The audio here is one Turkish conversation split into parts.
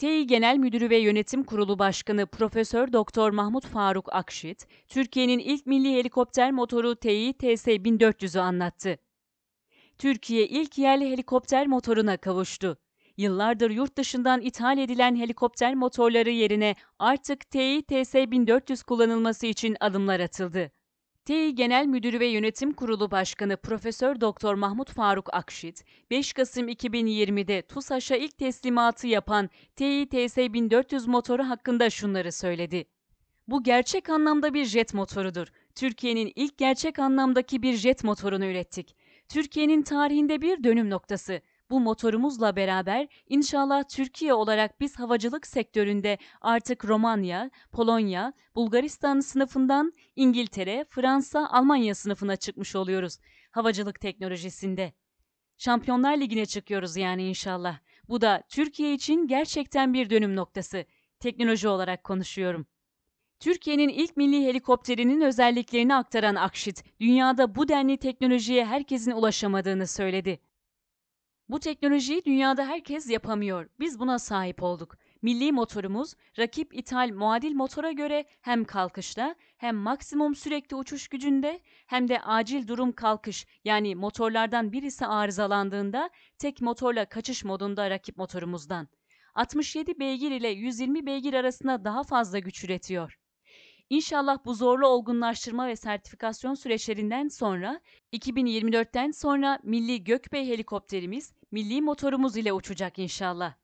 Tİ Genel Müdürü ve Yönetim Kurulu Başkanı Profesör Doktor Mahmut Faruk Akşit, Türkiye'nin ilk milli helikopter motoru Tİ TS1400'ü anlattı. Türkiye ilk yerli helikopter motoruna kavuştu. Yıllardır yurt dışından ithal edilen helikopter motorları yerine artık Tİ TS1400 kullanılması için adımlar atıldı. Tİ Genel Müdürü ve Yönetim Kurulu Başkanı Profesör Doktor Mahmut Faruk Akşit, 5 Kasım 2020'de TUSAŞ'a ilk teslimatı yapan Tİ TS1400 motoru hakkında şunları söyledi. Bu gerçek anlamda bir jet motorudur. Türkiye'nin ilk gerçek anlamdaki bir jet motorunu ürettik. Türkiye'nin tarihinde bir dönüm noktası. Bu motorumuzla beraber inşallah Türkiye olarak biz havacılık sektöründe artık Romanya, Polonya, Bulgaristan sınıfından İngiltere, Fransa, Almanya sınıfına çıkmış oluyoruz havacılık teknolojisinde. Şampiyonlar Ligi'ne çıkıyoruz yani inşallah. Bu da Türkiye için gerçekten bir dönüm noktası. Teknoloji olarak konuşuyorum. Türkiye'nin ilk milli helikopterinin özelliklerini aktaran Akşit, dünyada bu denli teknolojiye herkesin ulaşamadığını söyledi. Bu teknolojiyi dünyada herkes yapamıyor. Biz buna sahip olduk. Milli motorumuz rakip ithal muadil motora göre hem kalkışta hem maksimum sürekli uçuş gücünde hem de acil durum kalkış yani motorlardan birisi arızalandığında tek motorla kaçış modunda rakip motorumuzdan. 67 beygir ile 120 beygir arasında daha fazla güç üretiyor. İnşallah bu zorlu olgunlaştırma ve sertifikasyon süreçlerinden sonra 2024'ten sonra Milli Gökbey helikopterimiz milli motorumuz ile uçacak inşallah.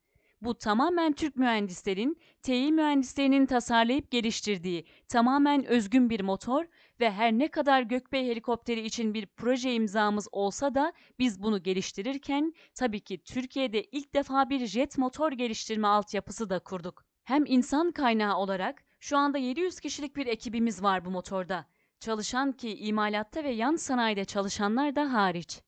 Bu tamamen Türk mühendislerin, Tİ mühendislerinin tasarlayıp geliştirdiği tamamen özgün bir motor ve her ne kadar Gökbey helikopteri için bir proje imzamız olsa da biz bunu geliştirirken tabii ki Türkiye'de ilk defa bir jet motor geliştirme altyapısı da kurduk. Hem insan kaynağı olarak şu anda 700 kişilik bir ekibimiz var bu motorda. Çalışan ki imalatta ve yan sanayide çalışanlar da hariç.